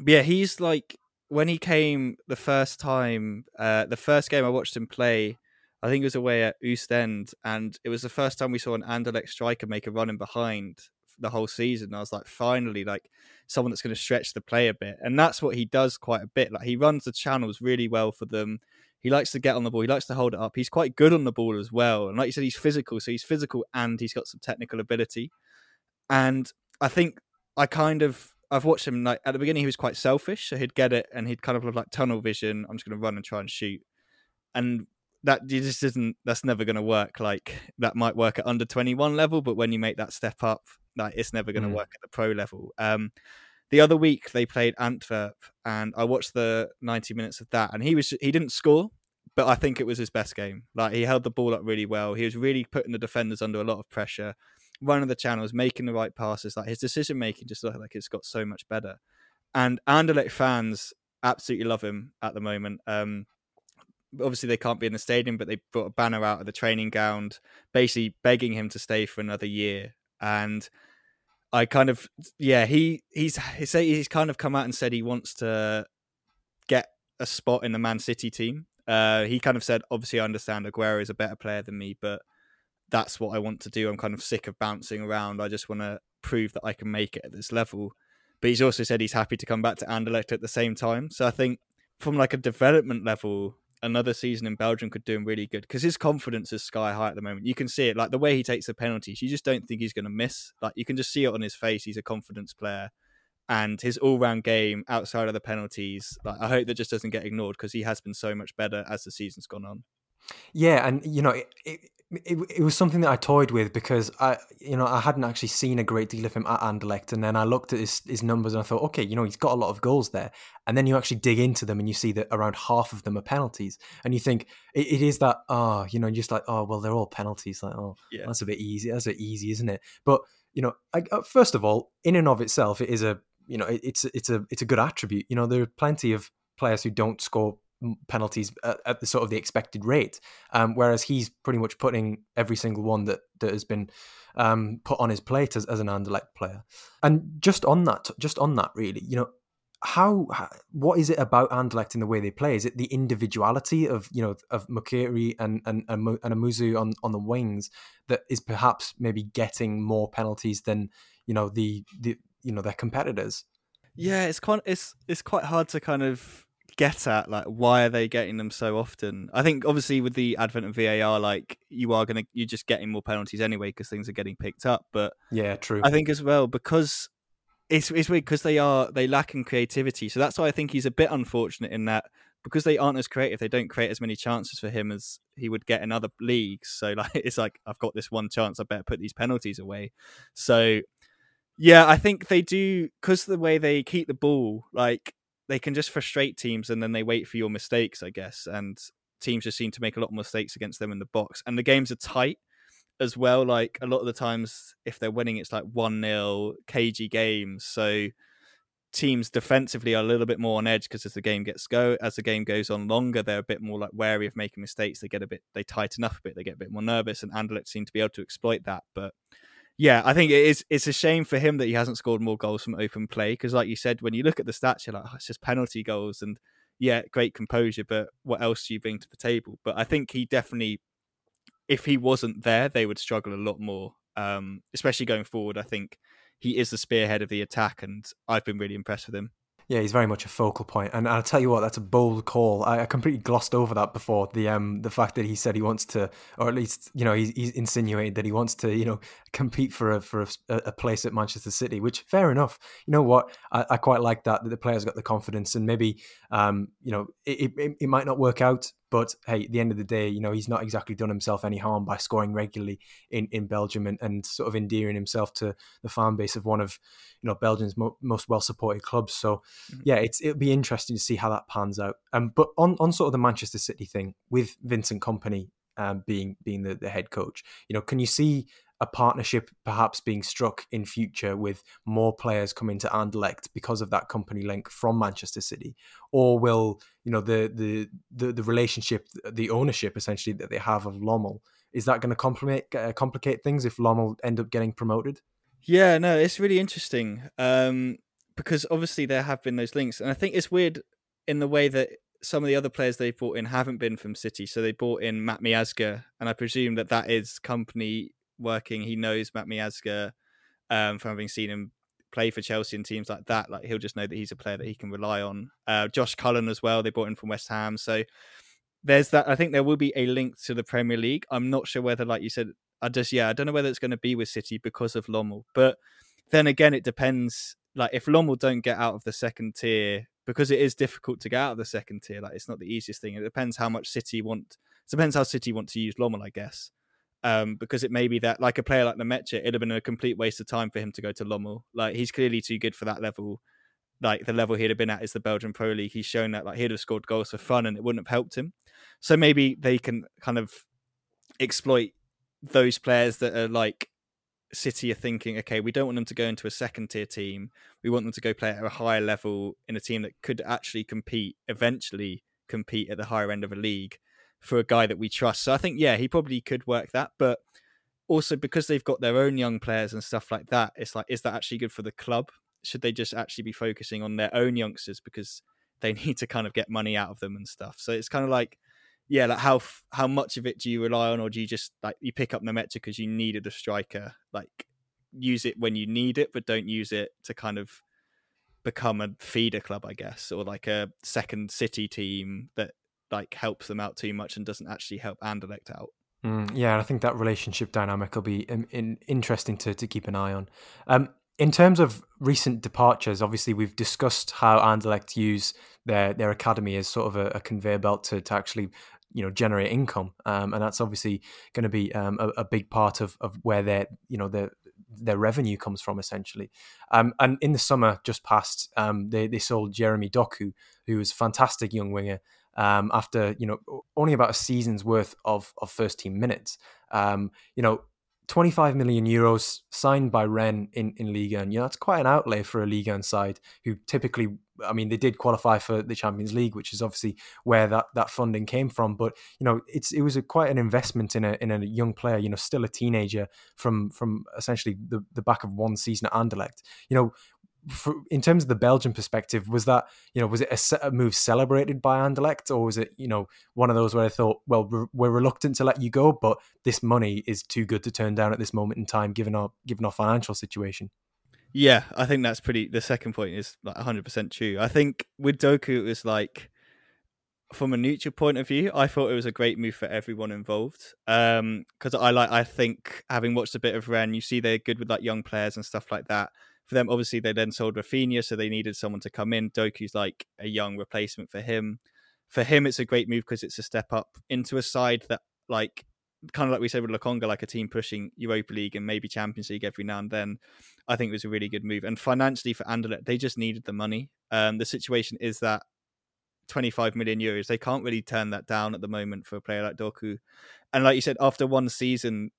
yeah, he's like when he came the first time, uh, the first game I watched him play, I think it was away at Ostend, and it was the first time we saw an Anderlecht striker make a run in behind the whole season. I was like, finally, like someone that's going to stretch the play a bit, and that's what he does quite a bit. Like he runs the channels really well for them. He likes to get on the ball. He likes to hold it up. He's quite good on the ball as well. And like you said, he's physical, so he's physical and he's got some technical ability. And I think I kind of I've watched him like at the beginning he was quite selfish, so he'd get it and he'd kind of have like tunnel vision. I'm just going to run and try and shoot, and that just isn't that's never going to work. Like that might work at under 21 level, but when you make that step up, like it's never going to mm. work at the pro level. Um, the other week they played Antwerp, and I watched the 90 minutes of that, and he was he didn't score, but I think it was his best game. Like he held the ball up really well. He was really putting the defenders under a lot of pressure, running the channels, making the right passes. Like his decision making just looked like it's got so much better. And Anderlecht fans absolutely love him at the moment. Um, obviously they can't be in the stadium, but they brought a banner out of the training ground, basically begging him to stay for another year. And I kind of yeah he he's he's he's kind of come out and said he wants to get a spot in the Man City team. Uh, he kind of said, obviously, I understand Aguero is a better player than me, but that's what I want to do. I'm kind of sick of bouncing around. I just want to prove that I can make it at this level. But he's also said he's happy to come back to Anderlecht at the same time. So I think from like a development level, another season in Belgium could do him really good because his confidence is sky high at the moment. You can see it, like the way he takes the penalties. You just don't think he's going to miss. Like you can just see it on his face. He's a confidence player, and his all-round game outside of the penalties. Like I hope that just doesn't get ignored because he has been so much better as the season's gone on. Yeah, and you know, it, it, it was something that I toyed with because I, you know, I hadn't actually seen a great deal of him at Anderlecht, and then I looked at his, his numbers and I thought, okay, you know, he's got a lot of goals there, and then you actually dig into them and you see that around half of them are penalties, and you think it, it is that, oh, you know, just like, oh, well, they're all penalties, like, oh, yeah. that's a bit easy, that's a bit easy, isn't it? But you know, I, uh, first of all, in and of itself, it is a, you know, it's it's a it's a good attribute. You know, there are plenty of players who don't score penalties at, at, the sort of the expected rate, um, whereas he's pretty much putting every single one that that has been um, put on his plate as, as an Anderlecht player. And just on that, just on that, really, you know, how, how what is it about Anderlecht in the way they play? Is it the individuality of you know of Mukairu and and and, and Amuzu on on the wings that is perhaps maybe getting more penalties than you know the the you know their competitors? Yeah, it's quite it's it's quite hard to kind of get at like why are they getting them so often? I think obviously with the advent of VAR like you are gonna you're just getting more penalties anyway because things are getting picked up but yeah true. I think as well because it's, it's weird because they are they lack in creativity. So that's why i think he's a bit unfortunate in that because they aren't as creative they don't create as many chances for him as he would get in other leagues. So like it's like i've got this one chance i better put these penalties away. So yeah i think they do because the way they keep the ball like they can just frustrate teams and then they wait for your mistakes, I guess. And teams just seem to make a lot of mistakes against them in the box. And the games are tight as well. Like a lot of the times, if they're winning, it's like 1 0 cagey games. So teams defensively are a little bit more on edge because as the game gets go as the game goes on longer they're a bit more like wary of making mistakes they get a bit they tighten up a bit they get a bit more nervous and Anderlecht seem to be able to exploit that but yeah, I think it is. It's a shame for him that he hasn't scored more goals from open play because, like you said, when you look at the stats, you're like, oh, it's just penalty goals, and yeah, great composure, but what else do you bring to the table? But I think he definitely, if he wasn't there, they would struggle a lot more, um, especially going forward. I think he is the spearhead of the attack, and I've been really impressed with him. Yeah, he's very much a focal point, and I'll tell you what, that's a bold call. I, I, completely glossed over that before the um the fact that he said he wants to, or at least you know he's, he's insinuated that he wants to you know compete for a for a, a, place at Manchester City. Which fair enough. You know what, I, I quite like that that the players got the confidence, and maybe um you know it, it, it might not work out, but hey, at the end of the day, you know he's not exactly done himself any harm by scoring regularly in in Belgium and, and sort of endearing himself to the fan base of one of you know Belgium's mo- most well supported clubs. So mm-hmm. yeah, it's it'll be interesting to see how that pans out. Um, but on on sort of the Manchester City thing with Vincent Kompany um, being being the, the head coach, you know, can you see a partnership perhaps being struck in future with more players coming to Anderlecht because of that Kompany link from Manchester City, or will you know the the the, the relationship, the ownership essentially that they have of Lommel, is that going to complicate uh, complicate things if Lommel end up getting promoted? Yeah, no, it's really interesting um, because obviously there have been those links, and I think it's weird in the way that some of the other players they've brought in haven't been from City. So they brought in Matt Miazga, and I presume that that is Kompany working. He knows Matt Miazga um, from having seen him play for Chelsea and teams like that. Like he'll just know that he's a player that he can rely on. Uh, Josh Cullen as well. They brought in from West Ham. So there's that. I think there will be a link to the Premier League. I'm not sure whether, like you said, I just yeah, I don't know whether it's going to be with City because of Lommel. But then again, it depends. Like if Lommel don't get out of the second tier, because it is difficult to get out of the second tier. Like it's not the easiest thing. It depends how much City want. It depends how City want to use Lommel, I guess. Um, because it may be that like a player like Nmecha, it'd have been a complete waste of time for him to go to Lommel. Like he's clearly too good for that level. Like the level he'd have been at is the Belgian Pro League. He's shown that like he'd have scored goals for fun and it wouldn't have helped him. So maybe they can kind of exploit those players that are like City are thinking, okay, we don't want them to go into a second tier team. We want them to go play at a higher level in a team that could actually compete, eventually compete at the higher end of a league for a guy that we trust. So I think, yeah, he probably could work that. But also because they've got their own young players and stuff like that, it's like, is that actually good for the club? Should they just actually be focusing on their own youngsters because they need to kind of get money out of them and stuff? So it's kind of like, yeah, like how how much of it do you rely on, or do you just like you pick up Nmecha because you needed a striker? Like use it when you need it, but don't use it to kind of become a feeder club, I guess, or like a second city team that like helps them out too much and doesn't actually help Anderlecht out. Mm, yeah, I think that relationship dynamic will be in, in, interesting to, to keep an eye on. Um, in terms of recent departures, obviously we've discussed how Anderlecht use their their academy as sort of a, a conveyor belt to, to actually you know generate income, um, and that's obviously going to be um, a, a, big part of, of where their you know their their revenue comes from essentially. Um, and in the summer just past, um, they they sold Jeremy Doku, who was a fantastic young winger. Um, after you know only about a season's worth of of first team minutes, um, you know 25 million euros signed by Rennes in, in Liga. And, you know, that's quite an outlay for a Liga side who typically, I mean, they did qualify for the Champions League, which is obviously where that, that funding came from. But, you know, it's it was a, quite an investment in a, in a young player, you know, still a teenager from from essentially the, the back of one season at Anderlecht. You know, for, in terms of the Belgian perspective, was that you know was it a, a, move celebrated by Anderlecht, or was it you know one of those where I thought, well, we're, we're, reluctant to let you go, but this money is too good to turn down at this moment in time, given our given our financial situation. Yeah, I think that's pretty. The second point is like 100 percent true. I think with Doku, it was like from a neutral point of view, I thought it was a great move for everyone involved. Um, because I like, I think having watched a bit of Rennes, you see they're good with like young players and stuff like that for them, obviously, they then sold Raphinha, so they needed someone to come in. Doku's like a young replacement for him. For him, it's a great move because it's a step up into a side that, like, kind of like we said with Lokonga, like a team pushing Europa League and maybe Champions League every now and then. I think it was a really good move. And financially for Anderlecht, they just needed the money. Um, the situation is that 25 million euros, they can't really turn that down at the moment for a player like Doku. And like you said, after one season,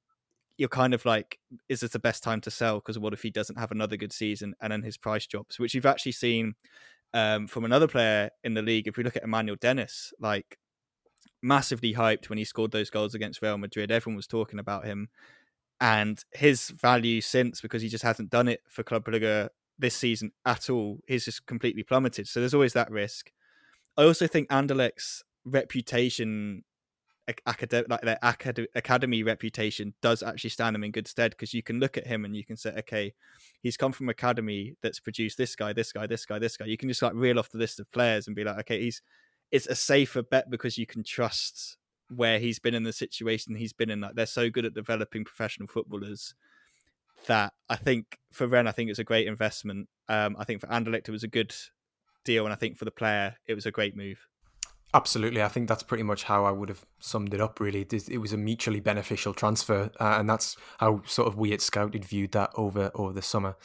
you're kind of like, is this the best time to sell? Because what if he doesn't have another good season and then his price drops, which you've actually seen um, from another player in the league. If we look at Emmanuel Dennis, like massively hyped when he scored those goals against Real Madrid, everyone was talking about him. And his value since, because he just hasn't done it for Club Brugge this season at all, he's just completely plummeted. So there's always that risk. I also think Anderlecht's reputation academic like their acad- academy reputation does actually stand them in good stead because you can look at him and you can say okay he's come from academy that's produced this guy this guy this guy this guy. You can just like reel off the list of players and be like okay he's it's a safer bet because you can trust where he's been in the situation he's been in like they're so good at developing professional footballers that I think for Rennes I think it's a great investment. Um, I think for Anderlecht it was a good deal and I think for the player it was a great move Absolutely, I think that's pretty much how I would have summed it up. Really, it was a mutually beneficial transfer, uh, and that's how sort of we at Scouted viewed that over over the summer.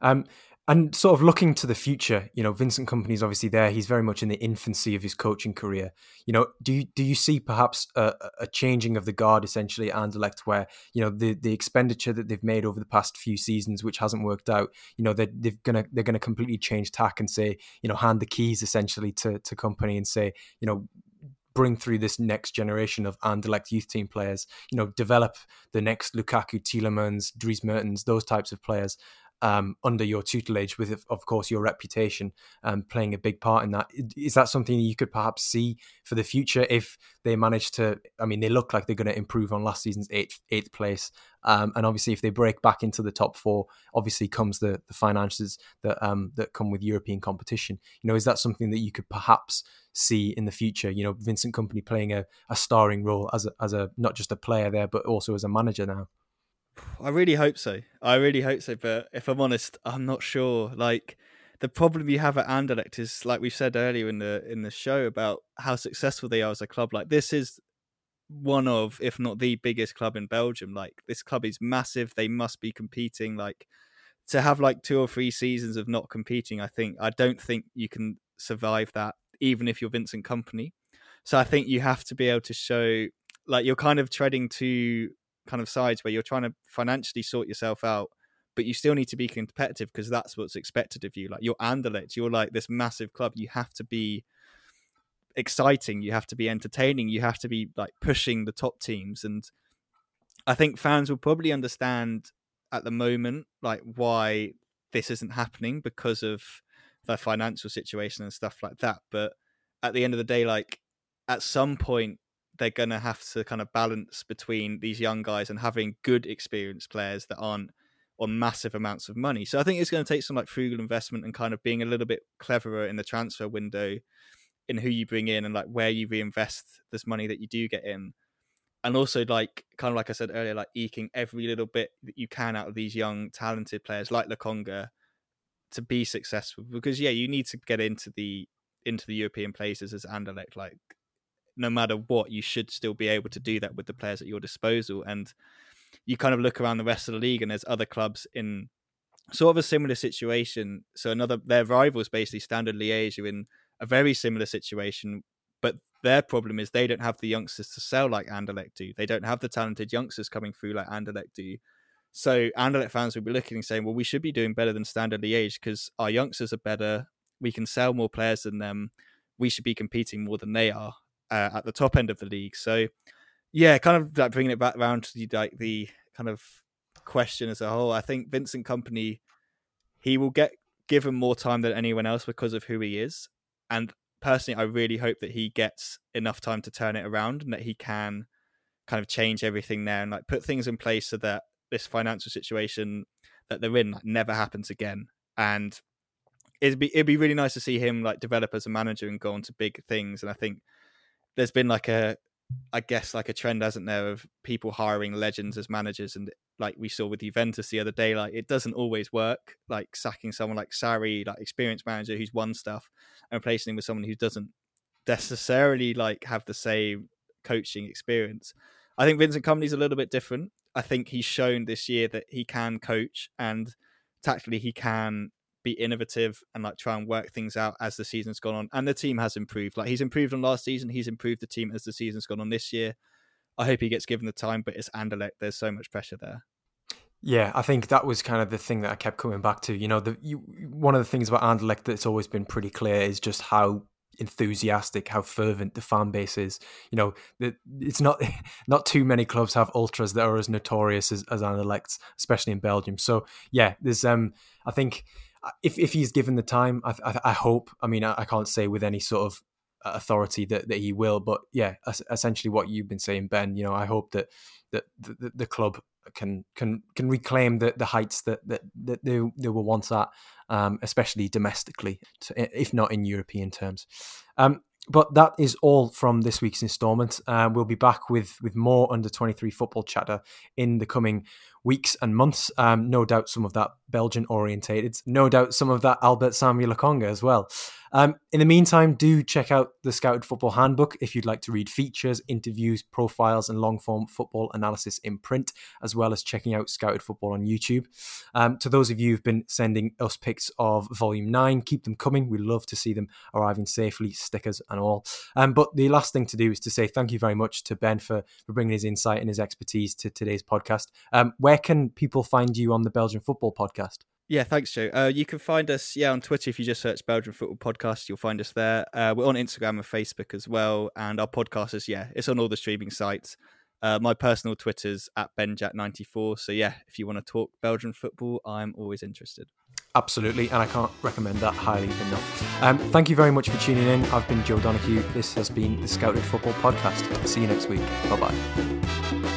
Um, and sort of looking to the future, you know, Vincent Kompany's obviously there. He's very much in the infancy of his coaching career. You know, do you do you see perhaps a, a changing of the guard essentially at Anderlecht, where you know the the expenditure that they've made over the past few seasons, which hasn't worked out, you know, they're, they're gonna they're gonna completely change tack and say, you know, hand the keys essentially to to Kompany and say, you know, bring through this next generation of Anderlecht youth team players, you know, develop the next Lukaku, Tielemans, Dries Mertens, those types of players, um, under your tutelage, with of course your reputation um, playing a big part in that. Is that something you could perhaps see for the future if they manage to? I mean, they look like they're going to improve on last season's eighth eighth place, um, and obviously if they break back into the top four, obviously comes the the finances that um, that come with European competition. You know, is that something that you could perhaps see in the future? You know, Vincent Kompany playing a, a starring role as a, as a not just a player there, but also as a manager now. I really hope so. I really hope so. But if I'm honest, I'm not sure. Like the problem you have at Anderlecht is, like we said earlier in the in the show about how successful they are as a club. Like this is one of, if not the biggest club in Belgium. Like this club is massive. They must be competing. Like to have like two or three seasons of not competing, I think I don't think you can survive that, even if you're Vincent Kompany. So I think you have to be able to show like you're kind of treading to kind of sides where you're trying to financially sort yourself out, but you still need to be competitive because that's what's expected of you. Like you're Anderlecht, you're like this massive club. You have to be exciting, you have to be entertaining, you have to be like pushing the top teams. And I think fans will probably understand at the moment like why this isn't happening because of the financial situation and stuff like that. But at the end of the day, like at some point they're going to have to kind of balance between these young guys and having good experienced players that aren't on massive amounts of money. So I think it's going to take some like frugal investment and kind of being a little bit cleverer in the transfer window in who you bring in and like where you reinvest this money that you do get in. And also like kind of like I said earlier, like eking every little bit that you can out of these young talented players like Lokonga to be successful. Because yeah, you need to get into the into the European places as Anderlecht. Like no matter what, you should still be able to do that with the players at your disposal. And you kind of look around the rest of the league, and there's other clubs in sort of a similar situation. So another their rivals, basically Standard Liège, are in a very similar situation, but their problem is they don't have the youngsters to sell like Anderlecht do. They don't have the talented youngsters coming through like Anderlecht do. So Anderlecht fans will be looking and saying, "Well, we should be doing better than Standard Liège because our youngsters are better. We can sell more players than them. We should be competing more than they are." Uh, at the top end of the league. So yeah, kind of like bringing it back around to the, like the kind of question as a whole. I think Vincent Kompany, he will get given more time than anyone else because of who he is, and personally, I really hope that he gets enough time to turn it around and that he can kind of change everything there and like put things in place so that this financial situation that they're in never happens again. And it'd be it'd be really nice to see him like develop as a manager and go on to big things. And I think there's been like a I guess like a trend, hasn't there, of people hiring legends as managers, and like we saw with Juventus the other day, like it doesn't always work. Like sacking someone like Sarri, like experienced manager who's won stuff, and replacing him with someone who doesn't necessarily like have the same coaching experience. I think Vincent Kompany's a little bit different. I think he's shown this year that he can coach and tactically he can be innovative and like try and work things out as the season's gone on. And the team has improved. Like he's improved on last season. He's improved the team as the season's gone on this year. I hope he gets given the time, but it's Anderlecht. There's so much pressure there. Yeah, I think that was kind of the thing that I kept coming back to. You know, the you, one of the things about Anderlecht that's always been pretty clear is just how enthusiastic, how fervent the fan base is. You know, it's not not too many clubs have ultras that are as notorious as, as Anderlecht, especially in Belgium. So yeah, there's um, I think if if he's given the time, I, I, I hope. I mean, I, I, can't say with any sort of authority that, that he will. But yeah, essentially what you've been saying, Ben. You know, I hope that that the, the club can can can reclaim the, the heights that, that, that they, they were once at, um, especially domestically, if not in European terms. Um, but that is all from this week's instalment. Uh, we'll be back with with more under 23 football chatter in the coming weeks and months. Um, no doubt some of that Belgian orientated, no doubt some of that Albert Sambi Lokonga as well. Um, in the meantime, do check out the Scouted Football Handbook if you'd like to read features, interviews, profiles, and long form football analysis in print, as well as checking out Scouted Football on YouTube. Um, to those of you who've been sending us pics of Volume 9, keep them coming. We love to see them arriving safely, stickers and all. Um, but the last thing to do is to say thank you very much to Ben for, for bringing his insight and his expertise to today's podcast. Um, where can people find you on the Belgian Football Podcast? Yeah, thanks, Joe. Uh, you can find us, yeah, on Twitter. If you just search Belgian Football Podcast, you'll find us there. Uh, we're on Instagram and Facebook as well. And our podcast is, yeah, it's on all the streaming sites. Uh, my personal Twitter's at benjack94. So, yeah, if you want to talk Belgian football, I'm always interested. Absolutely, and I can't recommend that highly enough. Um, thank you very much for tuning in. I've been Joe Donahue. This has been the Scouted Football Podcast. See you next week. Bye bye.